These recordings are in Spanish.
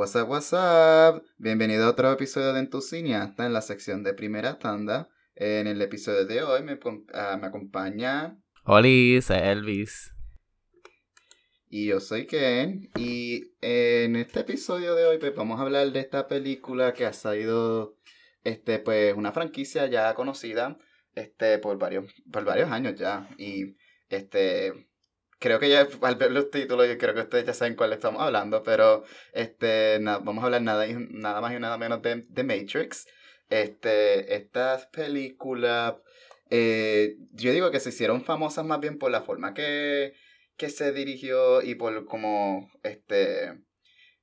What's up, what's up? Bienvenido a otro episodio de En tu cineasta en la sección de primera tanda. En el episodio de hoy me, ah, me acompaña... Hola, Elvis. Y yo soy Ken. Y en este episodio de hoy pues, vamos a hablar de esta película que ha salido, este, pues, una franquicia ya conocida, este, por varios, por varios años ya. Y, este, creo que ya al ver los títulos, yo creo que ustedes ya saben cuál estamos hablando, pero este, vamos a hablar nada, nada más y nada menos de, de Matrix. Este, estas películas, eh, yo digo que se hicieron famosas más bien por la forma que, que se dirigió y por como, este,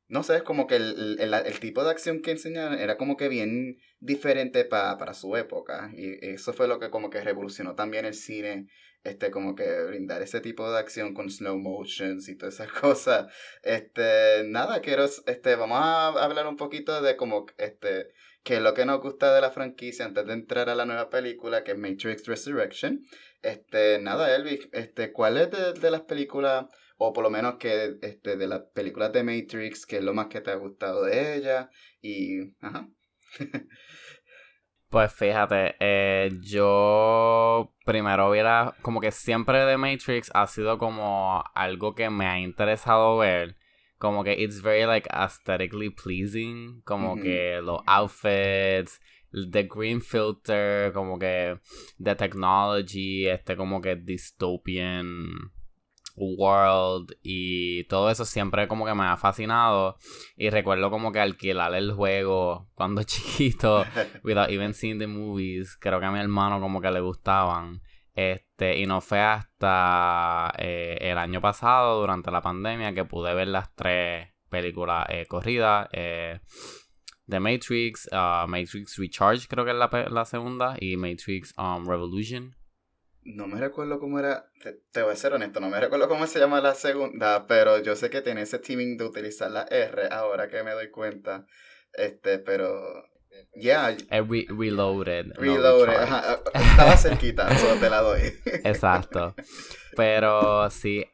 no sé, es como que el, el, el, tipo de acción que enseñaron era como que bien diferente para su época. Y eso fue lo que como que revolucionó también el cine este, como que brindar ese tipo de acción con slow motions y todas esas cosas. Este, nada, quiero, este, vamos a hablar un poquito de como, este, qué es lo que nos gusta de la franquicia antes de entrar a la nueva película que es Matrix Resurrection. Este, nada, Elvis, este, ¿cuál es de, de las películas, o por lo menos que, este, de las películas de Matrix, qué es lo más que te ha gustado de ella? Y, ajá. Pues fíjate, eh, yo primero hubiera, como que siempre de Matrix ha sido como algo que me ha interesado ver, como que it's very like aesthetically pleasing, como que los outfits, the green filter, como que the technology, este como que dystopian World y todo eso siempre como que me ha fascinado. Y recuerdo como que alquilar el juego cuando chiquito without even seeing the movies creo que a mi hermano como que le gustaban. Este y no fue hasta eh, el año pasado durante la pandemia que pude ver las tres películas eh, corridas eh, The Matrix, uh, Matrix Recharge creo que es la, la segunda y Matrix um, Revolution no me recuerdo cómo era, te, voy a ser honesto, no me recuerdo cómo se llama la segunda, pero yo sé que tiene ese teaming de utilizar la R ahora que me doy cuenta. Este, pero Yeah. Eh, reloaded. Reloaded. Ajá, estaba cerquita, solo te la doy. Exacto. Pero sí,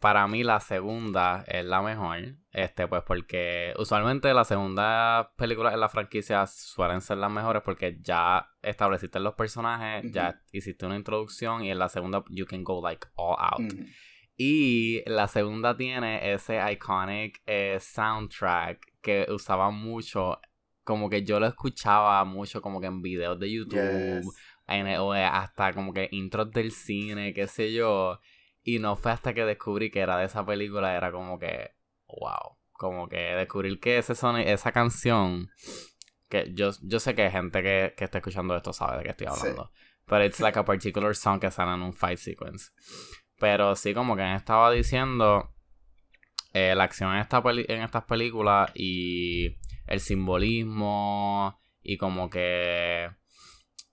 para mí la segunda es la mejor. Este, pues porque usualmente las segundas películas en la franquicia suelen ser las mejores porque ya estableciste los personajes, ya hiciste una introducción y en la segunda you can go like all out. Y la segunda tiene ese iconic eh, soundtrack que usaba mucho como que yo lo escuchaba mucho como que en videos de YouTube, en, o hasta como que intros del cine, qué sé yo. Y no fue hasta que descubrí que era de esa película, era como que, wow. Como que descubrir que ese son, esa canción, que yo, yo sé que hay gente que, que está escuchando esto sabe de qué estoy hablando. Pero it's like a particular song que sale en un fight sequence. Pero sí, como que estaba diciendo, eh, la acción en, esta en estas películas y el simbolismo y como que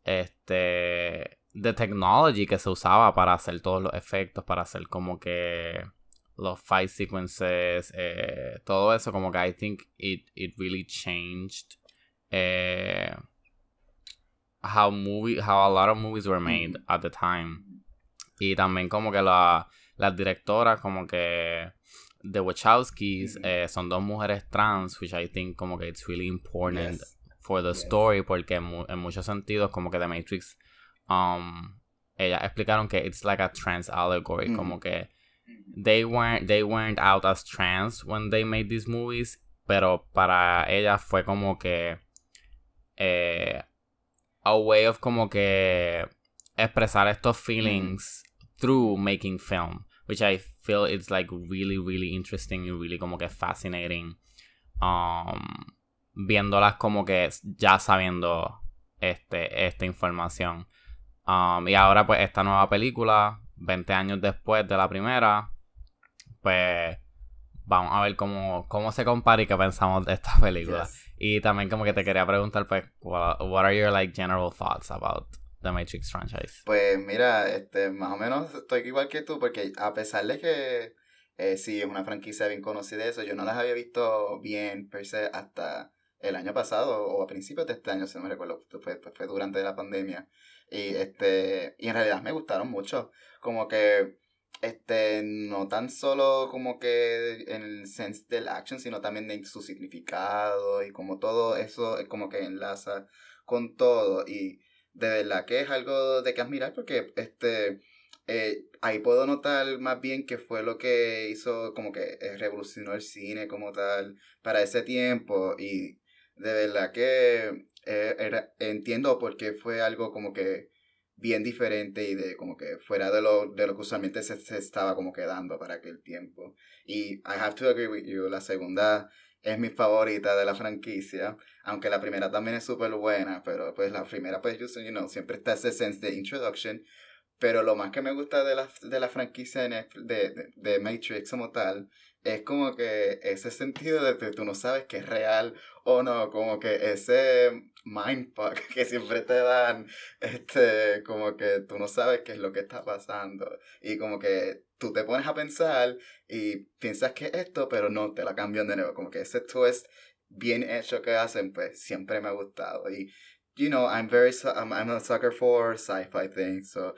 este the technology que se usaba para hacer todos los efectos, para hacer como que los fight sequences, eh, todo eso como que I think it, it really changed eh, how movie how a lot of movies were made at the time. Y también como que la, las directoras como que The Wachowskis eh, son dos mujeres trans, which I think como que it's really important for the story, porque en, muchos sentidos como que The Matrix, um, ellas explicaron que it's like a trans allegory, como que they weren't, they weren't out as trans when they made these movies, pero para ellas fue como que eh, a way of como que expresar estos feelings through making film, which I feel it's like really, really interesting y really como que fascinating. Um, viéndolas como que ya sabiendo este, esta información. Um, y ahora pues esta nueva película, 20 años después de la primera, pues vamos a ver cómo, cómo se compara y qué pensamos de esta película. Y también como que te quería preguntar pues, what, what are your like general thoughts about The Matrix franchise? Pues mira, este, más o menos estoy igual que tú, porque a pesar de que eh, sí es una franquicia bien conocida, eso, yo no las había visto bien per se hasta el año pasado o a principios de este año, si no me recuerdo, fue, fue durante la pandemia. Y este y en realidad me gustaron mucho. Como que este, no tan solo como que en el sense del action, sino también de su significado y como todo eso es como que enlaza con todo. Y de verdad que es algo de que admirar porque este eh, ahí puedo notar más bien que fue lo que hizo como que eh, revolucionó el cine como tal para ese tiempo. Y de verdad que eh, era, entiendo por qué fue algo como que bien diferente y de como que fuera de lo, de lo que usualmente se, se, estaba como quedando para aquel tiempo. Y I have to agree with you, la segunda es mi favorita de la franquicia, aunque la primera también es súper buena, pero pues la primera pues, you know, siempre está ese sense de introduction, pero lo más que me gusta de la, de la franquicia de, de, de Matrix como tal es como que ese sentido de que tú no sabes que es real o no, como que ese mindfuck que siempre te dan, este, como que tú no sabes qué es lo que está pasando y como que tú te pones a pensar y piensas que es esto, pero no, te la cambian de nuevo, como que ese twist bien hecho que hacen, pues siempre me ha gustado y you know, I'm very, I'm, I'm a sucker for sci-fi things, so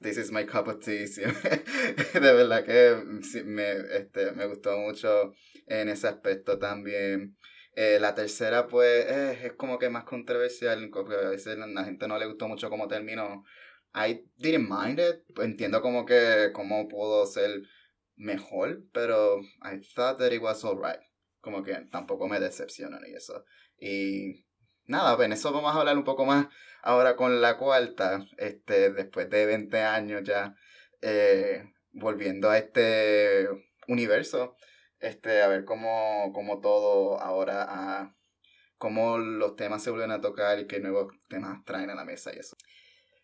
This is my cup of tea. de verdad que me, este, me gustó mucho en ese aspecto también. Eh, la tercera, pues, es como que más controversial, porque a veces la gente no le gustó mucho cómo terminó. I didn't mind it, entiendo como que cómo pudo ser mejor, pero I thought that it was alright. Como que tampoco me decepcionó y eso. Y nada, pues en eso vamos a hablar un poco más ahora con la cuarta, este, después de 20 años ya, eh, volviendo a este universo, este, a ver cómo, cómo todo ahora, a, cómo los temas se vuelven a tocar y qué nuevos temas traen a la mesa y eso.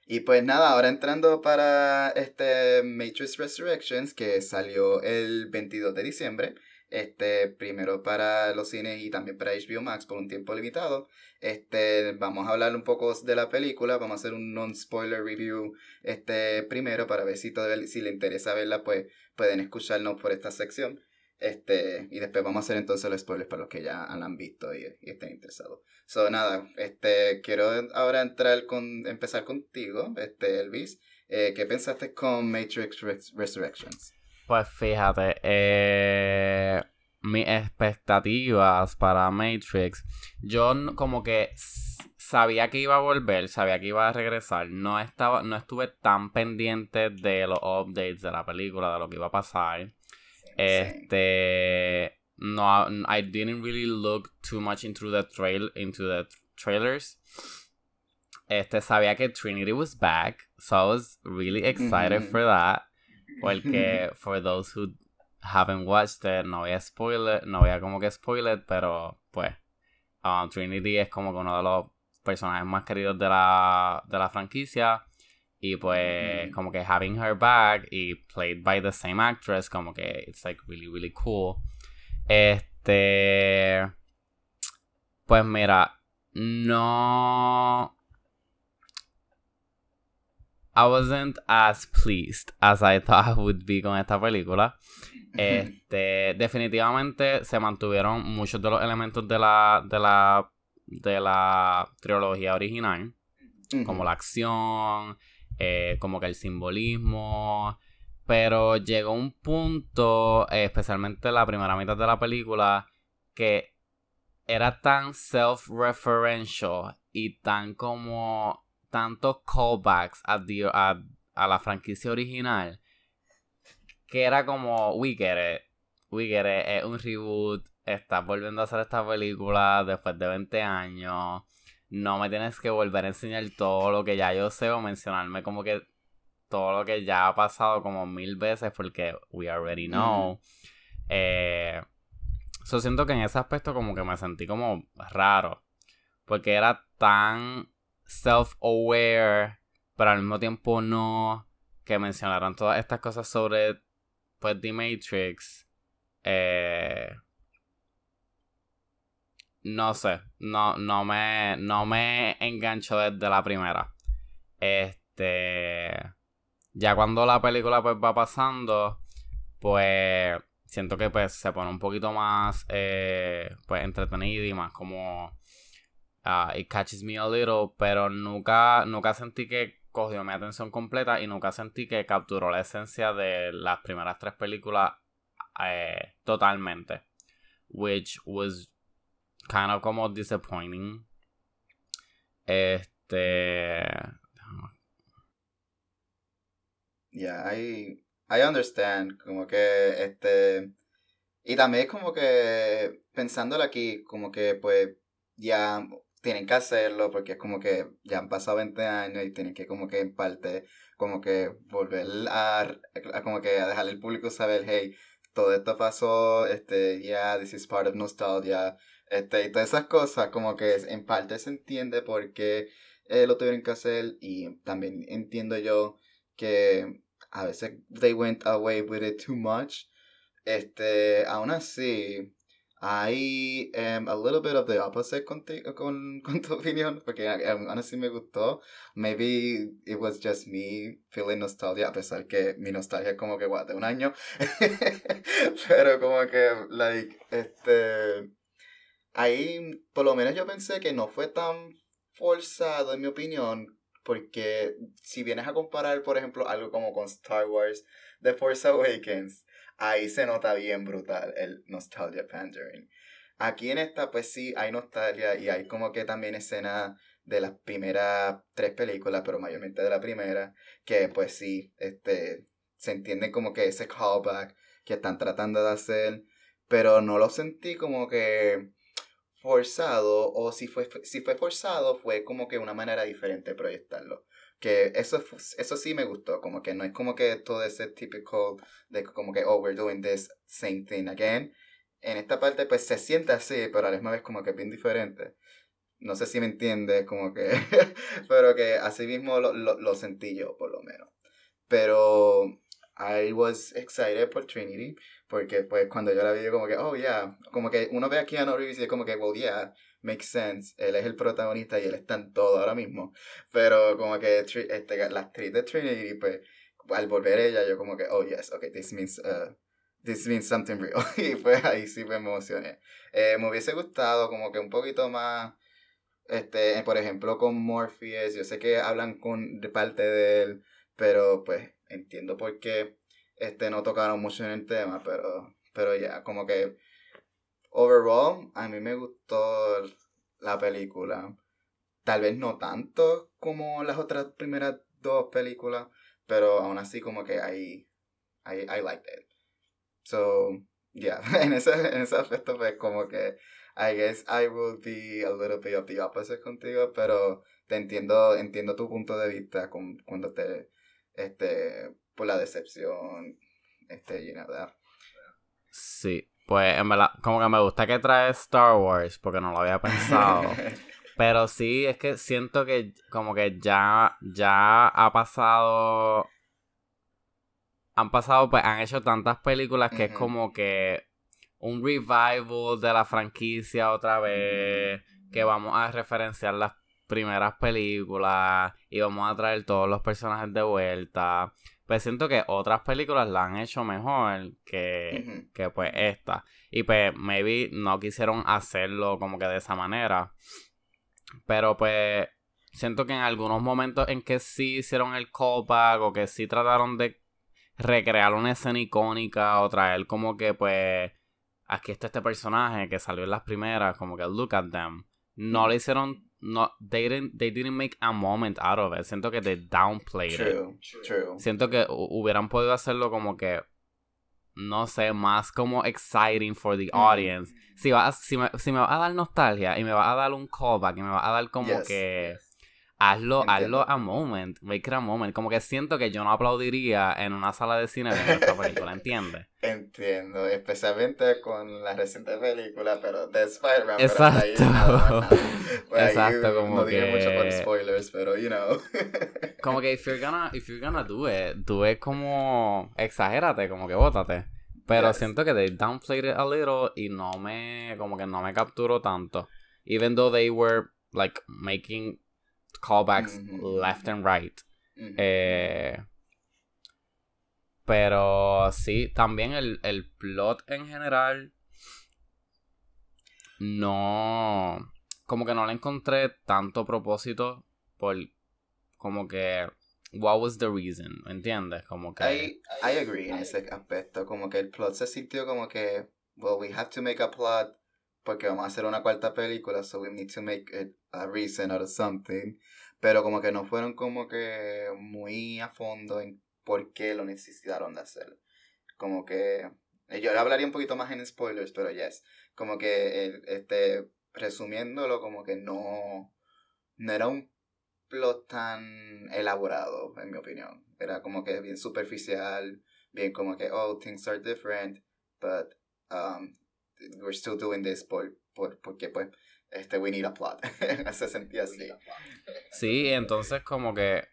Y pues nada, ahora entrando para este Matrix Resurrections que salió el 22 de diciembre, este, primero para los cines y también para HBO Max por un tiempo limitado. Este, vamos a hablar un poco de la película, vamos a hacer un non-spoiler review este, primero para ver si, todo, si le interesa verla, pues pueden escucharnos por esta sección. Este, y después vamos a hacer entonces los spoilers para los que ya han visto y, estén interesados. So, nada, este, quiero ahora entrar con, empezar contigo, este, Elvis. Eh, ¿Qué pensaste con Matrix Resurrections? Pues fíjate, eh, mis expectativas para Matrix, yo como que sabía que iba a volver, sabía que iba a regresar, no estaba, no estuve tan pendiente de los updates de la película, de lo que iba a pasar. Este, no, I didn't really look too much into the trail, into the trailers. Este, sabía que Trinity was back, so I was really excited for that. Porque, for those who haven't watched it, no voy a spoiler, no voy a como que spoiler, pero pues, um, Trinity es como que uno de los personajes más queridos de la, de la franquicia. Y pues, como que having her back y played by the same actress, como que it's like really, really cool. Este. Pues mira, no. I wasn't as pleased as I thought I would be con esta película. Este, definitivamente se mantuvieron muchos de los elementos de la, de la, de la trilogía original, como la acción, eh, como que el simbolismo, pero llegó un punto, especialmente la primera mitad de la película, que era tan self-referential y tan como tantos callbacks a, a, la franquicia original que era como, we get it, we get it, es un reboot, estás volviendo a hacer esta película después de 20 años, no me tienes que volver a enseñar todo lo que ya yo sé o mencionarme como que todo lo que ya ha pasado como mil veces porque we already know. Eh, yo siento que en ese aspecto como que me sentí como raro. Porque era tan self-aware, pero al mismo tiempo no, que mencionaron todas estas cosas sobre, pues, The Matrix. Eh, no sé, no, no me, no me engancho desde la primera. Este, ya cuando la película pues va pasando, pues siento que pues se pone un poquito más eh, pues entretenida y más como uh, it catches me a little, pero nunca, nunca sentí que cogió mi atención completa y nunca sentí que capturó la esencia de las primeras tres películas eh, totalmente. Which was kind of como disappointing. Este. Yeah, I, I understand. Como que este. Y también como que pensándolo aquí, como que pues ya tienen que hacerlo porque es como que ya han pasado 20 años y tienen que como que en parte como que volver a, como que a dejarle al público saber, hey, todo esto pasó, este, ya, this is part of nostalgia, este, y todas esas cosas, como que en parte se entiende por qué eh, lo tuvieron que hacer y también entiendo yo que a veces they went away with it too much, este, aún así, hay um, a little bit of the opposite con, con, con tu opinión, porque aún así me gustó. Maybe it was just me feeling nostalgia, a pesar que mi nostalgia es como que, what, de un año. Pero como que, like, este... Ahí, por lo menos yo pensé que no fue tan forzado, en mi opinión, porque si vienes a comparar, por ejemplo, algo como con Star Wars, The Force Awakens, ahí se nota bien brutal el nostalgia pandering. Aquí en esta, pues sí, hay nostalgia y hay como que también escena de las primeras tres películas, pero mayormente de la primera, que pues sí, este, se entiende como que ese callback que están tratando de hacer, pero no lo sentí como que forzado, o si fue, si fue forzado, fue como que una manera diferente de proyectarlo. Que eso, eso sí me gustó, como que no es como que todo ese típico de como que, oh, we're doing this same thing again. En esta parte pues se siente así, pero a la misma vez como que bien diferente. No sé si me entiendes, como que, pero que así mismo lo, lo, lo sentí yo, por lo menos. Pero I was excited por Trinity, porque pues cuando yo la vi, como que, oh yeah, como que uno ve a No Reeves y es como que, well yeah, makes sense, él es el protagonista y él está en todo ahora mismo. Pero como que este, la actriz de Trinity, pues al volver ella, yo como que, oh yes, okay, this means, uh, this means something real. y pues ahí sí me emocioné. Eh, me hubiese gustado como que un poquito más, este, por ejemplo, con Morpheus, yo sé que hablan con, de parte de él, pero pues entiendo por qué este, no tocaron mucho en el tema, pero, pero ya, como que overall, a mí me gustó la película. Tal vez no tanto como las otras primeras dos películas, pero aún así como que I, I, I liked it. So, yeah, en ese, en ese aspecto pues como que I guess I will be a little bit of the opposite contigo, pero te entiendo, entiendo tu punto de vista con, cuando te, este, por la decepción, este, llena de Sí, pues en verdad, como que me gusta que trae Star Wars, porque no lo había pensado. Pero sí, es que siento que como que ya, ya ha pasado. Han pasado, pues han hecho tantas películas que es como que un revival de la franquicia otra vez. Que vamos a referenciar las primeras películas y vamos a traer todos los personajes de vuelta. Pues siento que otras películas la han hecho mejor que, que pues esta. Y pues maybe no quisieron hacerlo como que de esa manera. Pero pues siento que en algunos momentos en que sí hicieron el callback o que sí trataron de recrear una escena icónica o traer como que pues aquí está este personaje que salió en las primeras, como que look at them. No le hicieron no, they didn't, they didn't make a moment out of it. Siento que they downplayed true, True. Siento que hubieran podido hacerlo como que, no sé, más como exciting for the audience. Si, va si, me, si me va a dar nostalgia y me va a dar un callback y me va a dar como que hazlo, hazlo a moment, make it a moment. Como que siento que yo no aplaudiría en una sala de cine de esta película, ¿entiendes? Entiendo, especialmente con la reciente película, pero de Spider-Man. Exacto. Pues Exacto, como no que... mucho por spoilers, pero you know. como que if you're gonna, if you're gonna do it, do it como exagérate, como que bótate. Pero siento que they downplayed it a little y no me, como que no me capturó tanto. Even though they were like making callbacks left and right. eh, pero sí, también el, el plot en general no. Como que no le encontré tanto propósito por. Como que what was the reason, ¿entiendes? Como que... I, I agree en ese aspecto, como que el plot se sintió como que, well, we have to make a plot porque vamos a hacer una cuarta película, so we need to make it a reason or something, pero como que no fueron como que muy a fondo en por qué lo necesitaron de hacer. Como que, yo hablaría un poquito más en spoilers, pero yes, como que, este, resumiéndolo, como que no, no era un plot tan elaborado, en mi opinión. Era como que bien superficial, bien como que, oh, things are different, but um, we're still doing this por, por, porque pues este we need a plot. Se sentía así. Sí, entonces como que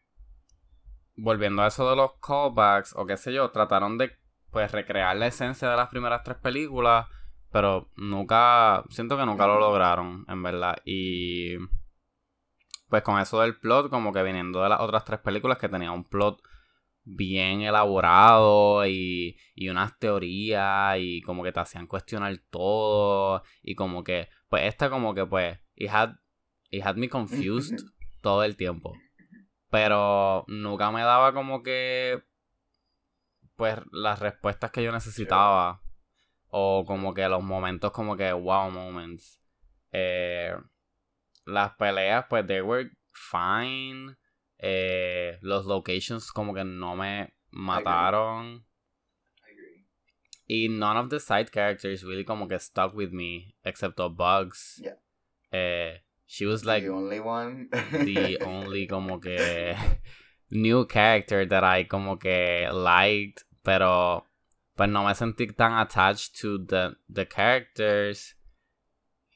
volviendo a eso de los callbacks o qué sé yo, trataron de pues recrear la esencia de las primeras tres películas, pero nunca siento que nunca lo lograron, en verdad. Y pues con eso del plot como que viniendo de las otras tres películas que tenía un plot bien elaborado y, y unas teorías y como que te hacían cuestionar todo y como que pues esta como que pues it had, it had me confused todo el tiempo. Pero nunca me daba como que pues las respuestas que yo necesitaba o como que los momentos como que wow moments. Eh, las peleas pues they were fine eh, los locations como que no me mataron. Y none of the side characters really como que stuck with me, excepto Bugs. Yeah. Eh, she was like the only one. the only como que new character that I como que liked, pero pues no me sentí tan attached to the, the characters.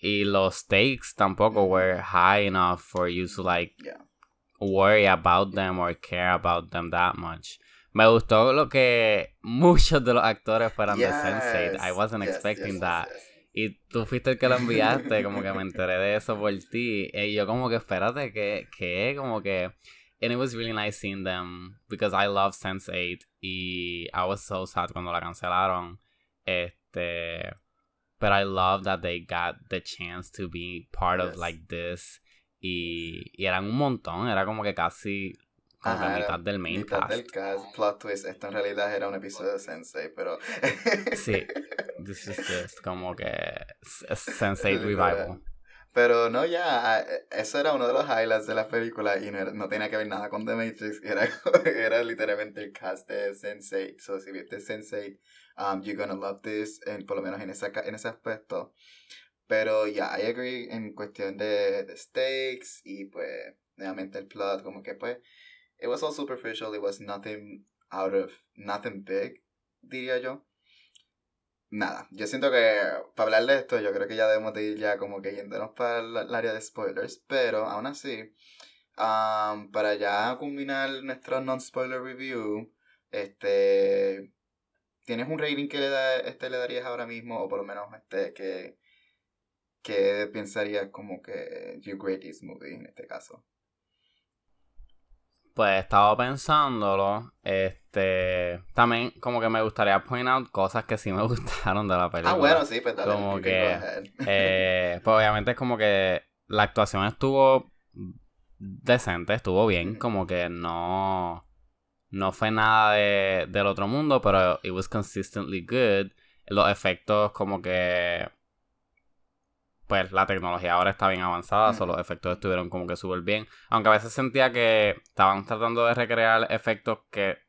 Y los stakes tampoco Mm-hmm. were high enough for you to like Yeah. Worry about them or care about them that much. Me gustó lo que muchos de los actores fueran de Sense8. I wasn't yes, expecting yes, that. yes, yes. Y tú fuiste el que lo enviaste, como que me enteré de eso por ti. Y yo como que espérate, que, que como que... And it was really nice seeing them because I love Sense8 y I was so sad cuando la cancelaron. Este... But I love that they got the chance to be part of like this. Y, y eran un montón, era como que casi como que Ajá, mitad del main mitad cast. del cast. Plot twist. Esto en realidad era un episodio de Sensei, pero. Sí, this is just como que s- Sense8 Revival. Pero no, ya, ah, eso era uno de los highlights de la película y no, era- no tenía que ver nada con The Matrix, era, era literalmente el cast de Sense8. So, si viste Sense8, um, you're gonna love this, en, por lo menos en, esa, en ese aspecto. Pero ya, I agree en cuestión de, de stakes y pues, nuevamente el plot, como que pues, it was all superficial, it was nothing out of, nothing big, diría yo. Nada, yo siento que para hablar de esto, yo creo que ya debemos de ir ya como que yéndonos para el área de spoilers, pero aún así, um, para ya culminar nuestro non-spoiler review, este, ¿tienes un rating que le, da, este, le darías ahora mismo, o por lo menos este, que, que pensarías como que you grade this movie en este caso? Pues estaba pensándolo, este, también como que me gustaría point out cosas que sí me gustaron de la película. Ah, bueno, sí, pues dale, Como que. Eh, pues obviamente es como que la actuación estuvo decente, estuvo bien, como que no no fue nada de, del otro mundo, pero it was consistently good. Los efectos como que pues la tecnología ahora está bien avanzada, so Ujú. los efectos estuvieron como que súper bien. Aunque a veces sentía que estaban tratando de recrear efectos que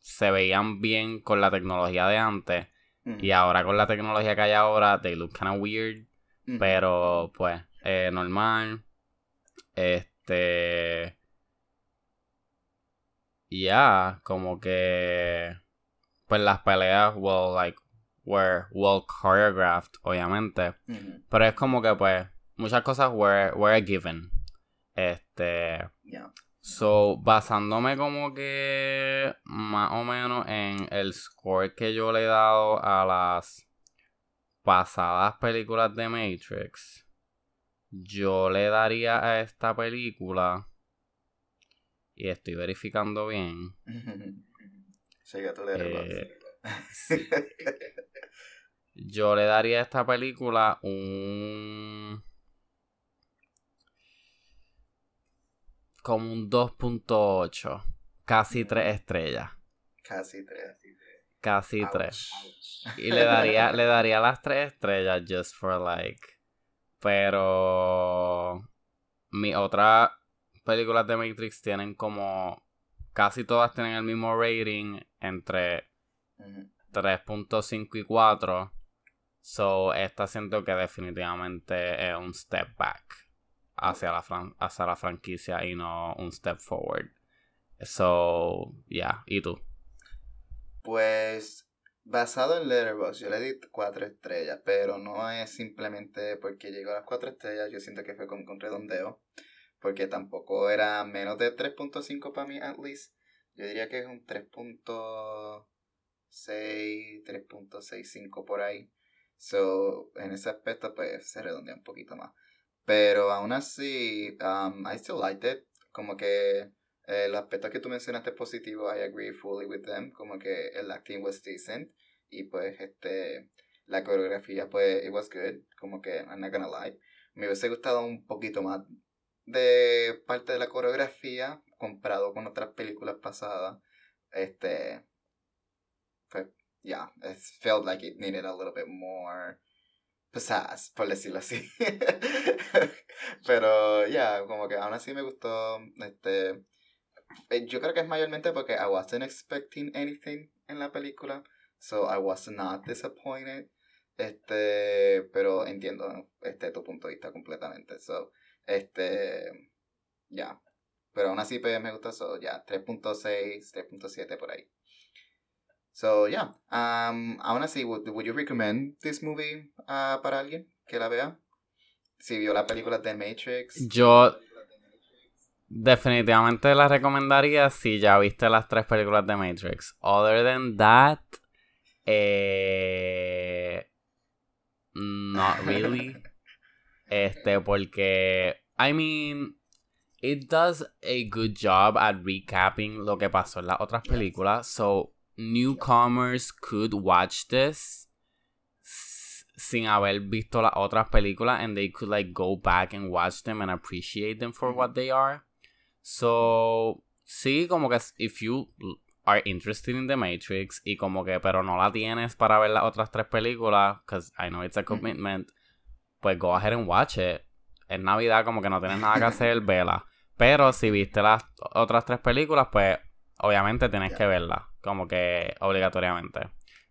se veían bien con la tecnología de antes. Y ahora con la tecnología que hay ahora, they look kind of weird. Pero, pues, eh, normal. Este. Ya, como que. Pues las peleas, well, like, were well choreographed, obviamente. Pero es como que, pues, muchas cosas were, were given. Este. yeah. So, basándome como que más o menos en el score que yo le he dado a las pasadas películas de Matrix, yo le daría a esta película, y estoy verificando bien, Llega tu letterboxd. Eh, sí. yo le daría a esta película un... como un 2.8. casi tres estrellas. Casi tres. Casi tres. Y le daría, le daría las tres estrellas just for like. Pero. Mi otra películas de Matrix tienen como. Casi todas tienen el mismo rating entre 3.5 y 4. So, esta siento que definitivamente es un step back hacia la, hacia la franquicia y no un step forward. So, yeah. ¿Y tú? Pues, basado en Letterboxd, yo le di 4 estrellas, pero no es simplemente porque llegó a las 4 estrellas, yo siento que fue con, con redondeo, porque tampoco era menos de 3.5 para mí, at least. Yo diría que es un 3.6, 3.65 por ahí. So, en ese aspecto, pues se redondea un poquito más. Pero aún así, um, I still liked it. Como que el aspecto que tú mencionaste positivo, I agree fully with them. Como que el acting was decent. Y pues, este, la coreografía, pues, it was good. Como que, I'm not gonna lie. Me hubiese gustado un poquito más de parte de la coreografía comparado con otras películas pasadas. Este, yeah, it felt like it needed a little bit more pizzazz, por decirlo así. Pero, ya, como que aún así me gustó, este, eh, yo creo que es mayormente porque I wasn't expecting anything en la película, so I was not disappointed. Este, pero entiendo este tu punto de vista completamente. So, este, ya. Pero aún así pues, me gustó eso, ya, 3.6, 3.7 por ahí. So, yeah. Um, aún así, would, would you recommend this movie uh, para alguien que la vea? Si vio la película de Matrix. Yo definitivamente la recomendaría si ya viste las tres películas de Matrix. Other than that, eh, not really. este, porque, I mean, it does a good job at recapping lo que pasó en las otras películas. So, newcomers could watch this sin haber visto las otras películas and they could like go back and watch them and appreciate them for what they are. So, sí, como que if you are interested in The Matrix y como que pero no la tienes para ver las otras tres películas, because I know it's a commitment, pues go ahead and watch it. En Navidad como que no tienes nada que hacer, vela. Pero si viste las otras tres películas, pues obviamente tienes que verla, como que obligatoriamente,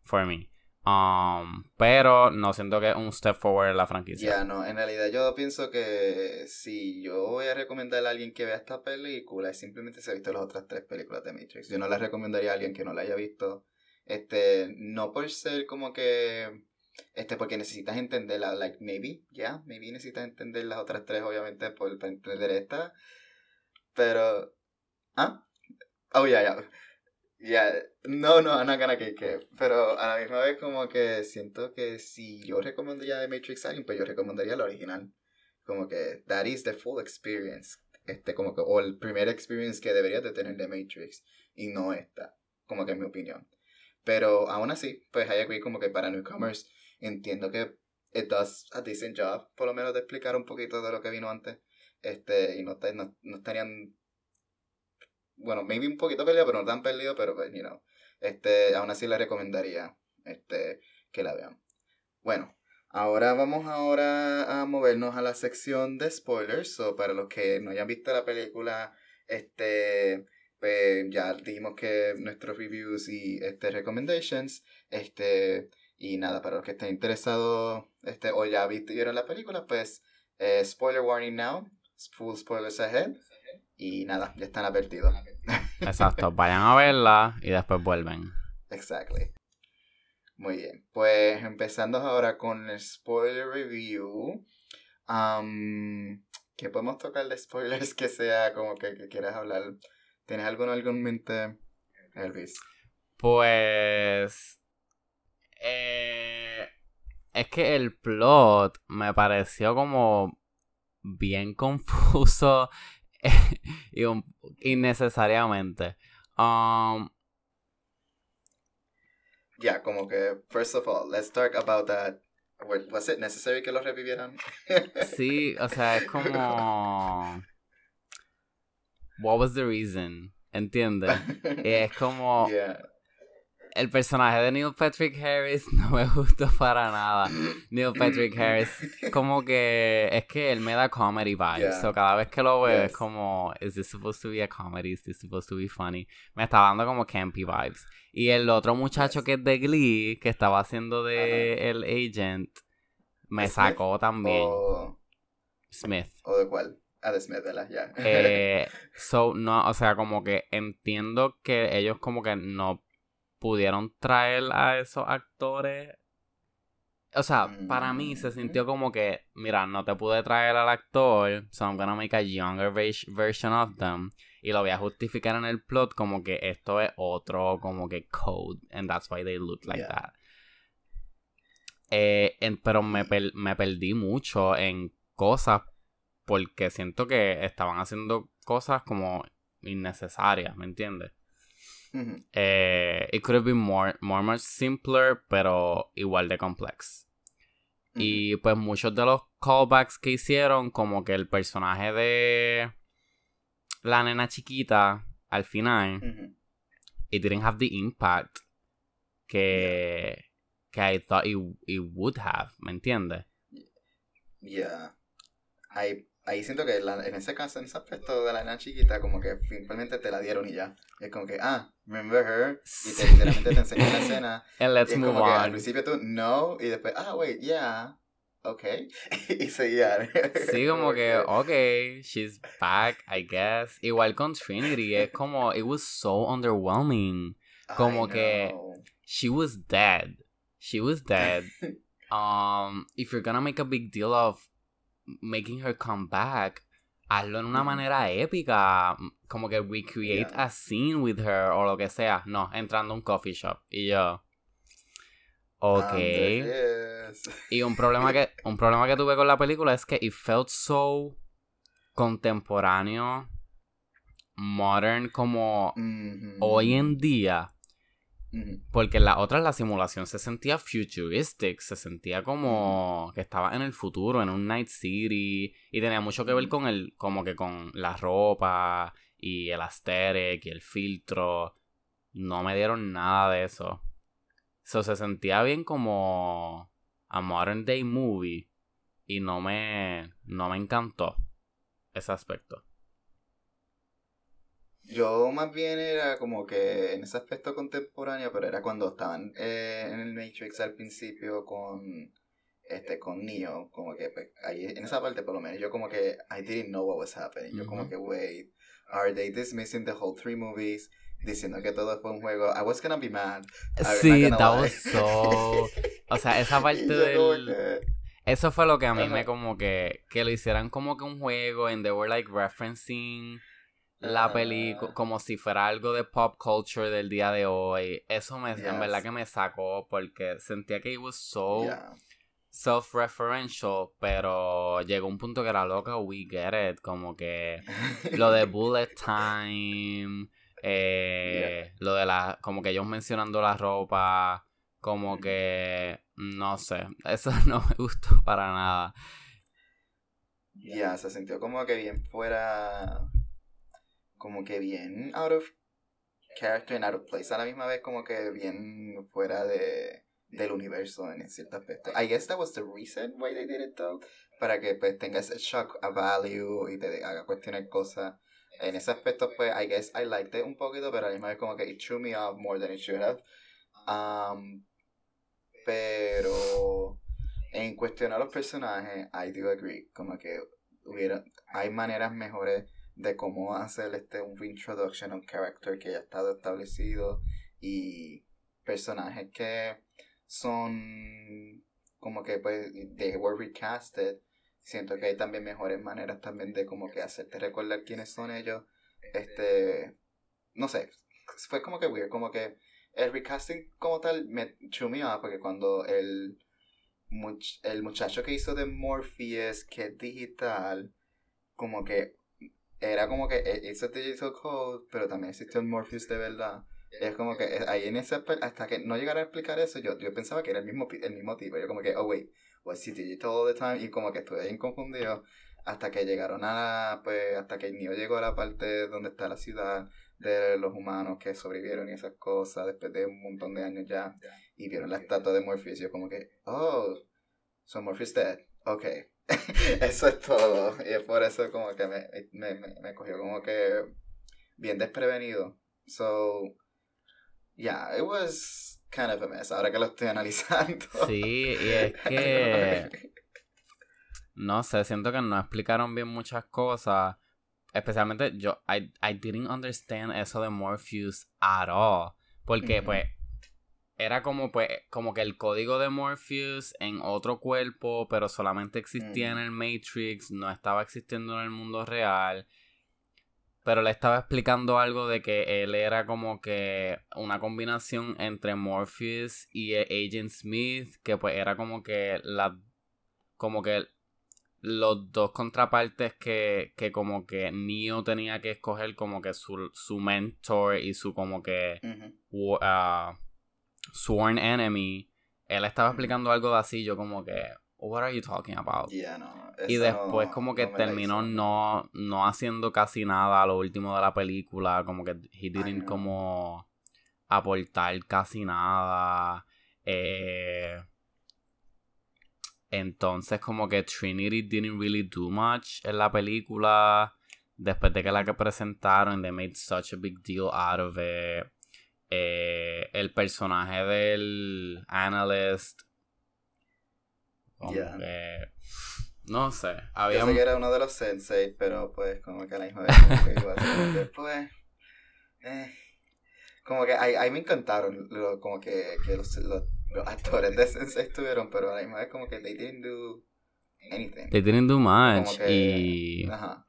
for me. Um, pero no siento que es un step forward en la franquicia. Ya, no, en realidad yo pienso que si yo voy a recomendar a alguien que vea esta película, simplemente se ha visto las otras tres películas de Matrix. Yo no la recomendaría a alguien que no la haya visto. Este, no por ser como que este, porque necesitas entenderla, like, maybe, ya, maybe necesitas entender las otras tres, obviamente, por, para entender esta. Pero, ¿ah? Oh, ya, ya. Ya, no, no, I'm not gonna que, pero a la misma vez como que siento que si yo recomendaría The Matrix a alguien, pues yo recomendaría la original. Como que that is the full experience. Este, como que, o el primer experience que deberías de tener de Matrix. Y no esta. Como que es mi opinión. Pero aún así, pues hay agree como que para newcomers entiendo que it does a decent job, por lo menos de explicar un poquito de lo que vino antes. Este, y no, no, no estarían bueno, maybe un poquito perdido, pero no tan perdido, pero, pues, you know, este, aún así le recomendaría este, que la vean. Bueno, ahora vamos ahora a movernos a la sección de spoilers. So, para los que no hayan visto la película, este, pues ya dijimos que nuestros reviews y este, recommendations, este, y nada, para los que estén interesados, este, o ya vieron la película, pues, eh, spoiler warning now, full spoilers ahead. Y nada, ya están advertidos. Exacto, vayan a verla y después vuelven. Exactly. Muy bien, pues empezando ahora con el spoiler review. Um, ¿Qué podemos tocar de spoilers que sea como que, quieras hablar? ¿Tienes alguno en mente, Elvis? Pues... Eh, es que el plot me pareció como bien confuso y innecesariamente. Um, ya, como que, first of all, let's talk about that. Was it necessary que lo revivieran? sí, o sea, es como. What was the reason ¿Entiendes? es como... El personaje de Neil Patrick Harris no me gustó para nada. Neil Patrick Harris, como que es que él me da comedy vibes. So cada vez que lo veo es como, ¿Is this supposed to be a comedy? ¿Is this supposed to be funny? Me está dando como campy vibes. Y el otro muchacho que es de Glee, que estaba haciendo de el agent, me sacó también. Smith. ¿O de cuál? Ah, de Smith, ¿verdad? Ya. eh, so, no, o sea, como que entiendo que ellos como que no pudieron traer a esos actores. O sea, para mí se sintió como que, mira, no te pude traer al actor, so I'm gonna make a younger version of them. Y lo voy a justificar en el plot como que esto es otro, como que code, and that's why they look like that. Eh, pero me, me perdí mucho en cosas porque siento que estaban haciendo cosas como innecesarias, ¿me entiendes? Eh, it could have been more, more much simpler, pero igual de complex. Y pues muchos de los callbacks que hicieron, como que el personaje de la nena chiquita al final, it didn't have the impact que, que I thought it, it would have, ¿me entiendes? Yeah. I ahí siento que en ese caso, en ese aspecto de la nena chiquita, como que simplemente te la dieron y ya. es como que, ah, remember her, y te literalmente te enseñan la escena. And let's y como Que al principio tú, no, y después, ah, wait, yeah. Ok. y seguía. Sí, como que, ok, she's back, I guess. Igual con Trinity, es como, it was so underwhelming. Como que, she was dead. She was dead. um, if you're gonna make a big deal of making her come back, hazlo en una manera épica, como que recreate a scene with her o lo que sea. No, entrando a un coffee shop. Y yo. Ok. Y un problema que un problema que tuve con la película es que it felt so contemporáneo, modern como hoy en día porque en la otra la simulación se sentía futuristic, se sentía como que estaba en el futuro, en un Night City. Y tenía mucho que ver con el, como que con la ropa y el aesthetic y el filtro. No me dieron nada de eso. Eso se sentía bien como a modern day movie. Y no me, no me encantó ese aspecto. Yo más bien era como que en ese aspecto contemporáneo, pero era cuando estaban eh, en el Matrix al principio con este con Neo, como que pues, ahí en esa parte por lo menos yo como que I didn't know what was happening. Yo como que wait, are they dismissing the whole three movies? Diciendo que todo fue un juego. I was gonna be mad. Sí, that was so. O sea, esa parte del. Eso fue lo que a mí me como que. Que lo hicieran como que un juego and they were like referencing la película como si fuera algo de pop culture del día de hoy. Eso me, en verdad que me sacó porque sentía que it was so self-referential, pero llegó un punto que era loco, we get it, como que lo de bullet time, eh, lo de la, como que ellos mencionando la ropa, como que, no sé, eso no me gustó para nada. Ya, se sintió como que bien fuera como que bien out of character and out of place a la misma vez, como que bien fuera de, del universo en cierto aspecto. I guess that was the reason why they did it though, para que pues tengas shock a value y te haga cuestionar cosas. En ese aspecto, pues, I guess I liked it un poquito, pero a la misma vez como que it threw me off more than it should have. Um, pero en cuestión a los personajes, I do agree, como que hubiera, hay maneras mejores de cómo hacer este un introduction a un character que ya estado establecido y personajes que son como que pues they were recasted. Siento que hay también mejores maneras también de como que hacerte recordar quiénes son ellos. Este no sé fue como que weird como que el recasting como tal me chumió porque cuando el el muchacho que hizo de Morpheus que es digital como que era como que e, hizo Digital Code, pero también existió el Morpheus de verdad. Es como que eh, ahí en ese hasta que no llegara a explicar eso, yo, yo pensaba que era el mismo, el mismo tipo. Yo como que, oh wait, was he digital all the time? Y como que estuve ahí confundido hasta que llegaron a, pues, hasta que el niño llegó a la parte donde está la ciudad, de los humanos que sobrevivieron y esas cosas después de un montón de años ya y vieron la estatua de Morpheus y yo como que, oh, so Morpheus dead, ok. eso es todo. Y es por eso como que me, me, me, cogió como que bien desprevenido. So, yeah, it was kind of a mess, ahora que lo estoy analizando. Sí, y es que... no sé, siento que no explicaron bien muchas cosas. Especialmente yo, I, I didn't understand eso de Morpheus at all. Porque, pues, era como pues como que el código de Morpheus en otro cuerpo, pero solamente existía en el Matrix, no estaba existiendo en el mundo real. Pero le estaba explicando algo de que él era como que una combinación entre Morpheus y Agent Smith, que pues era como que la como que los dos contrapartes que, que como que Neo tenía que escoger como que su, su mentor y su como que Sworn Enemy, él estaba explicando algo así, yo como que, what are you talking about? y después como que terminó no, no haciendo casi nada a lo último de la película, como que he didn't como aportar casi nada. Eh, entonces como que Trinity didn't really do much en la película. Después de que la que presentaron, they made such a big deal out of it. Eh, el personaje del analyst. no sé. Había... Yo sé que era uno de los sensei, pero pues como que a la misma vez como que después. Eh, como que ahí, me encantaron como que, que los, los, actores de Sensei estuvieron, pero a la misma vez como que they didn't do anything. They didn't do much. y. Ajá.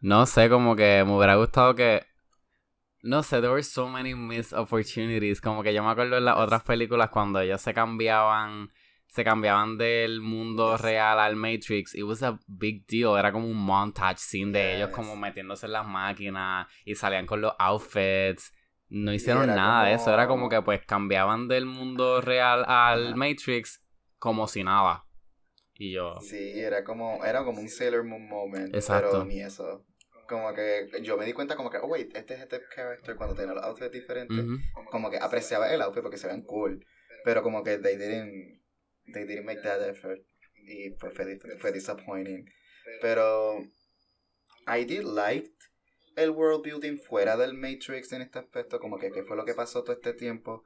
No sé, como que me hubiera gustado que no sé, there were so many missed opportunities. Como que yo me acuerdo en las otras películas cuando ellos se cambiaban, se cambiaban del mundo real al Matrix. It was a big deal. Era como un montage scene de ellos como metiéndose en las máquinas y salían con los outfits. No hicieron nada de eso. Era como que pues cambiaban del mundo real al Matrix como si nada. Y yo. Sí, era como, era como un Sailor Moon moment. Exacto. Pero ni eso como que yo me di cuenta como que, oh wait, este es este character cuando tiene los outfits diferentes, como que apreciaba el outfit porque se ven cool, pero como que they didn't, they didn't make that effort y pues fue, fue disappointing. Pero I did like el world building fuera del Matrix en este aspecto, como que qué fue lo que pasó todo este tiempo.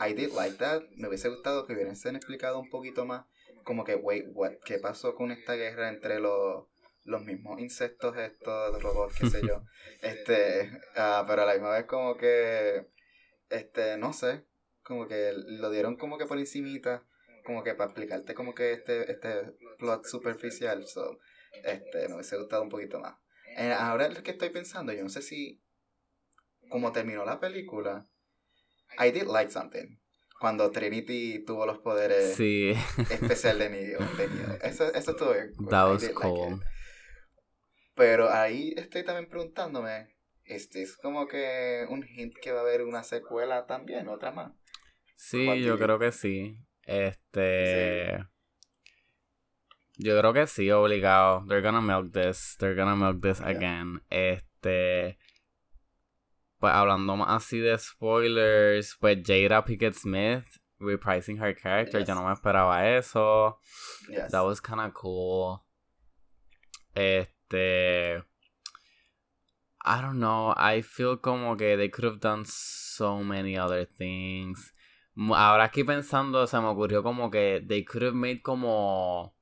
I did like that. Me hubiese gustado que hubiesen explicado un poquito más, como que, wait, what, ¿qué pasó con esta guerra entre los los mismos insectos estos, robots, qué sé yo. este, uh, pero a la misma vez como que, este, no sé, como que lo dieron como que por encimita, como que para explicarte como que este, este plot superficial, so, este, me hubiese gustado un poquito más. Eh, ahora lo que estoy pensando, yo no sé si, como terminó la película, I did like something cuando Trinity tuvo los poderes sí. especiales de Neo. Eso, eso estuvo bien. That was cool. Pero ahí estoy también preguntándome, este es como que un hint que va a haber una secuela también, otra más. Sí, yo creo que sí. Este... Yo creo que sí, obligado. They're gonna milk this. They're gonna milk this again. Este... Pues hablando más así de spoilers, pues Jada Pickett Smith reprising her character, yo no me esperaba eso. That was kind of cool. Este este. I don't know. I feel como que they could have done so many other things. Ahora aquí pensando, se me ocurrió como que they could have made como.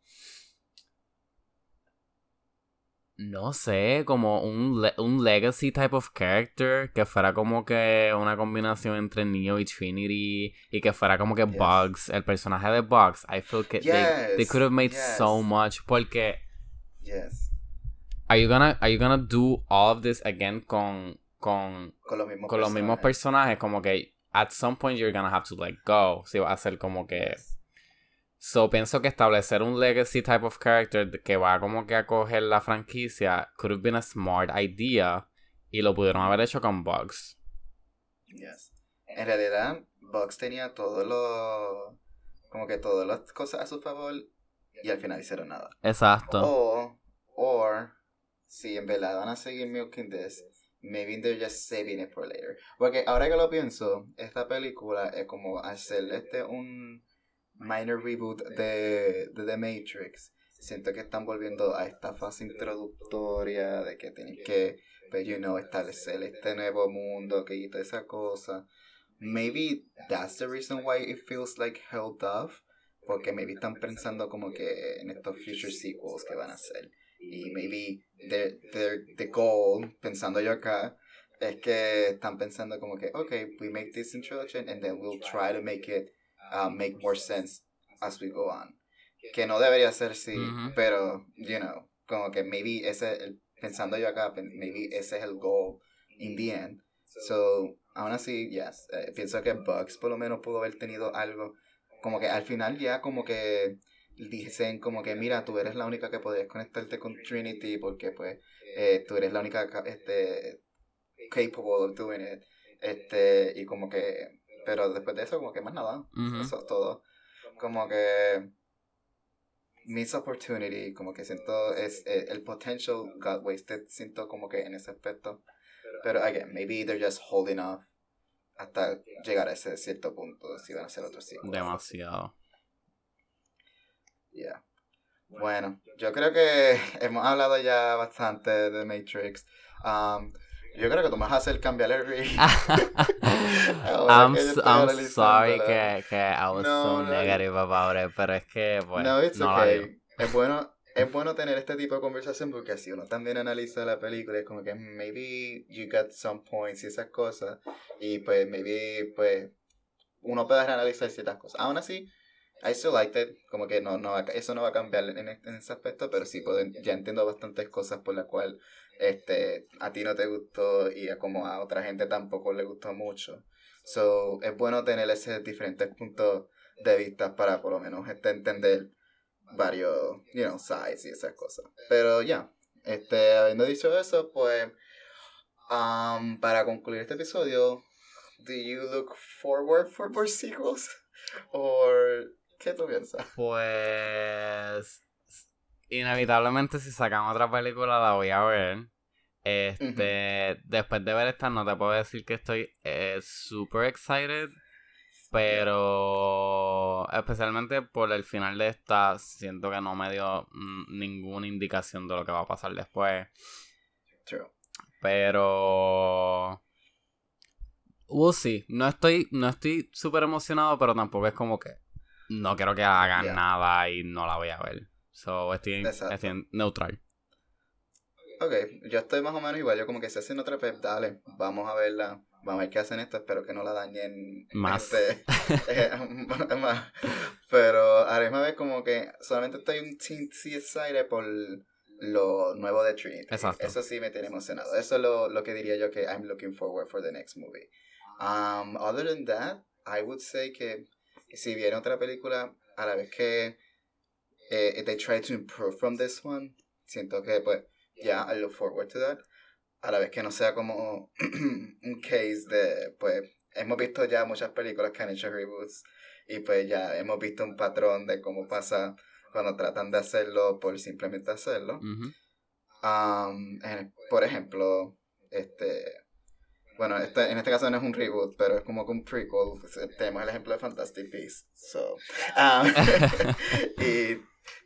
No sé, como un, un legacy type of character que fuera como que una combinación entre Neo y Trinity y que fuera como que Bugs, el personaje de Bugs. I feel que they, they, could have made so much porque. Yes Are you gonna, are you gonna do all of this again con, con, con los mismos, con personajes. los mismos personajes? Como que at some point you're gonna have to let go. Si va a ser como que. So pienso que establecer un legacy type of character que va como que a coger la franquicia could have been a smart idea y lo pudieron haber hecho con Bugs. Yes. En realidad, Bugs tenía todo lo. como que todas las cosas a su favor y al final hicieron nada. Exacto. O, or, si en verdad van a seguir milking this maybe they're just saving it for later. Porque ahora que lo pienso, esta película es como hacer este un minor reboot de, de The Matrix. Siento que están volviendo a esta fase introductoria de que tienen que, pues, you know, establecer este nuevo mundo, que quita esa cosa. Maybe that's the reason why it feels like held off. Porque maybe están pensando como que en estos future sequels que van a hacer. Y maybe the, the, the goal, pensando yo acá, es que están pensando como que, okay, we make this introduction and then we'll try to make it uh, make more sense as we go on. Que no debería ser así, pero, you know, como que maybe ese, pensando yo acá, maybe ese es el goal in the end. So, aún así, yes, eh, pienso que Bugs por lo menos pudo haber tenido algo, como que al final ya como que dicen como que mira, tú eres la única que podrías conectarte con Trinity porque pues eh, tú eres la única este, capable of doing it. Este, y como que, pero después de eso como que más nada, eso es todo. Como que Miss Opportunity, como que siento es eh, el potential got wasted, siento como que en ese aspecto. Pero again, maybe they're just holding off hasta llegar a ese cierto punto si van a hacer. Demasiado. Yeah. Bueno, yo creo que hemos hablado ya bastante de Matrix. Um, yo creo que tú me vas a hacer cambiar el ring. I'm, I'm sorry que, que I was so negative about it, pero es que, bueno. No, it's okay. Es bueno, es bueno tener este tipo de conversación porque así uno también analiza la película y es como que maybe you got some points y esas cosas y pues maybe pues uno puede analizar ciertas cosas. Aún así, I still liked it, como que no, no eso no va a cambiar en, en ese aspecto, pero sí puedo, ya entiendo bastantes cosas por las cuales este, a ti no te gustó y a como a otra gente tampoco le gustó mucho. So, es bueno tener esos diferentes puntos de vista para por lo menos este, entender varios, you know, sides y esas cosas. Pero ya, este, habiendo dicho eso, pues, um, para concluir este episodio, do you look forward for more sequels? Or, ¿qué tú piensas? Pues, inevitablemente si sacan otra película la voy a ver. Este, después de ver esta no te puedo decir que estoy eh, super excited, pero especialmente por el final de esta siento que no me dio ninguna indicación de lo que va a pasar después. Pero we'll see. No estoy no estoy súper emocionado, pero tampoco es como que no quiero que hagan nada y no la voy a ver. So, estoy, estoy neutral. Ok, yo estoy más o menos igual. Yo como que se hacen otra pep, dale, vamos a verla. Vamos a ver qué hacen esto. Espero que no la dañen. Más. Este, eh, más. Pero ahora vez como que solamente estoy un sí excited por lo nuevo de Trinity. Exacto. Eso sí me tiene emocionado. Eso es lo, lo que diría yo que I'm looking forward for the next movie. Um, other than that, I would say que si viene otra película, a la vez que eh, they try to improve from this one, siento que pues, yeah, I look forward to that. A la vez que no sea como un case de, pues, hemos visto ya muchas películas que han hecho reboots y pues ya hemos visto un patrón de cómo pasa cuando tratan de hacerlo por simplemente hacerlo. um, por ejemplo, este, bueno, este, en este caso no es un reboot, pero es como que un prequel. Tenemos el ejemplo de Fantastic Beasts. So, um, y,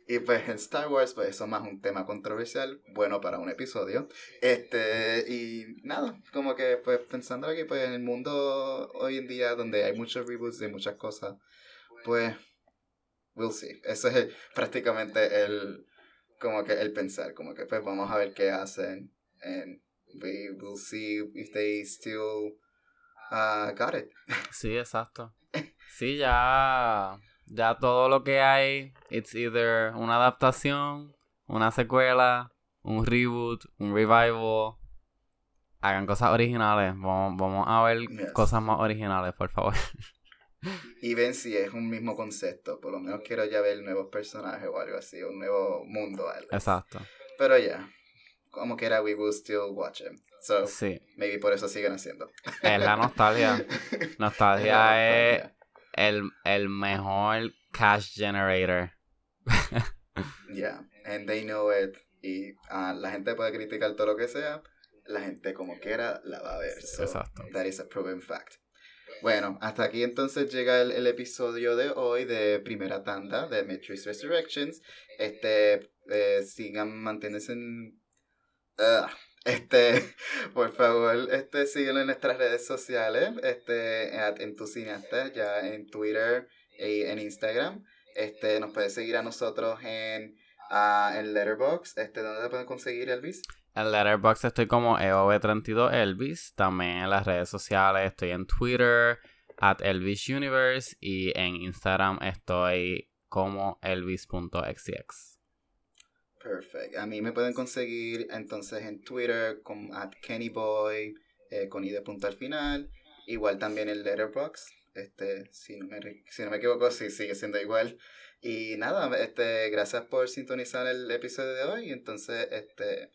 y, pues en Star Wars, pues eso es más un tema controversial, bueno para un episodio. Este, y nada, como que pues pensando aquí, pues en el mundo hoy en día donde hay muchos reboots de muchas cosas, pues we'll see. Eso es prácticamente el, como que el pensar, como que pues vamos a ver qué hacen. En, we will see if they still uh, got it. Sí, exacto. Sí, ya, ya todo lo que hay, it's either una adaptación, una secuela, un reboot, un revival. Hagan cosas originales. Vamos, vamos a ver cosas más originales, por favor. Y ven si es un mismo concepto. Por lo menos quiero ya ver nuevos personajes o algo así, un nuevo mundo. Algo. Exacto. Pero ya, como quiera, we will still watch him. So, sí. maybe por eso siguen haciendo. Es la nostalgia. nostalgia es el, el mejor cash generator. yeah, and they know it. Y uh, la gente puede criticar todo lo que sea, la gente como quiera la va a ver. So, Exacto. That is a proven fact. Bueno, hasta aquí entonces llega el, el episodio de hoy de primera tanda de Matrix Resurrections. Este, eh, sigan, manténganse en... Ugh. este, por favor, este, síguenos en nuestras redes sociales, este, at- en tu cineasta, ya en Twitter y en Instagram. Este, nos puedes seguir a nosotros en, ah, en Letterboxd. Este, ¿dónde te pueden conseguir, Elvis? En Letterboxd estoy como E EOB32Elvis. También en las redes sociales estoy en Twitter, at Elvis Universe. Y en Instagram estoy como elvis.xx. Perfect. A mí me pueden conseguir entonces en Twitter con at Kennyboy, eh, con i de punto al final. Igual también en Letterboxd. Este, si no me, si no me equivoco, sí, sigue siendo igual. Y nada, este, gracias por sintonizar el episodio de hoy. Entonces, este,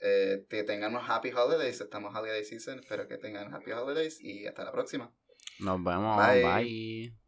eh, que tengan unos happy holidays. Estamos holiday season. Espero que tengan happy holidays y hasta la próxima. Nos vemos. Bye. Bye.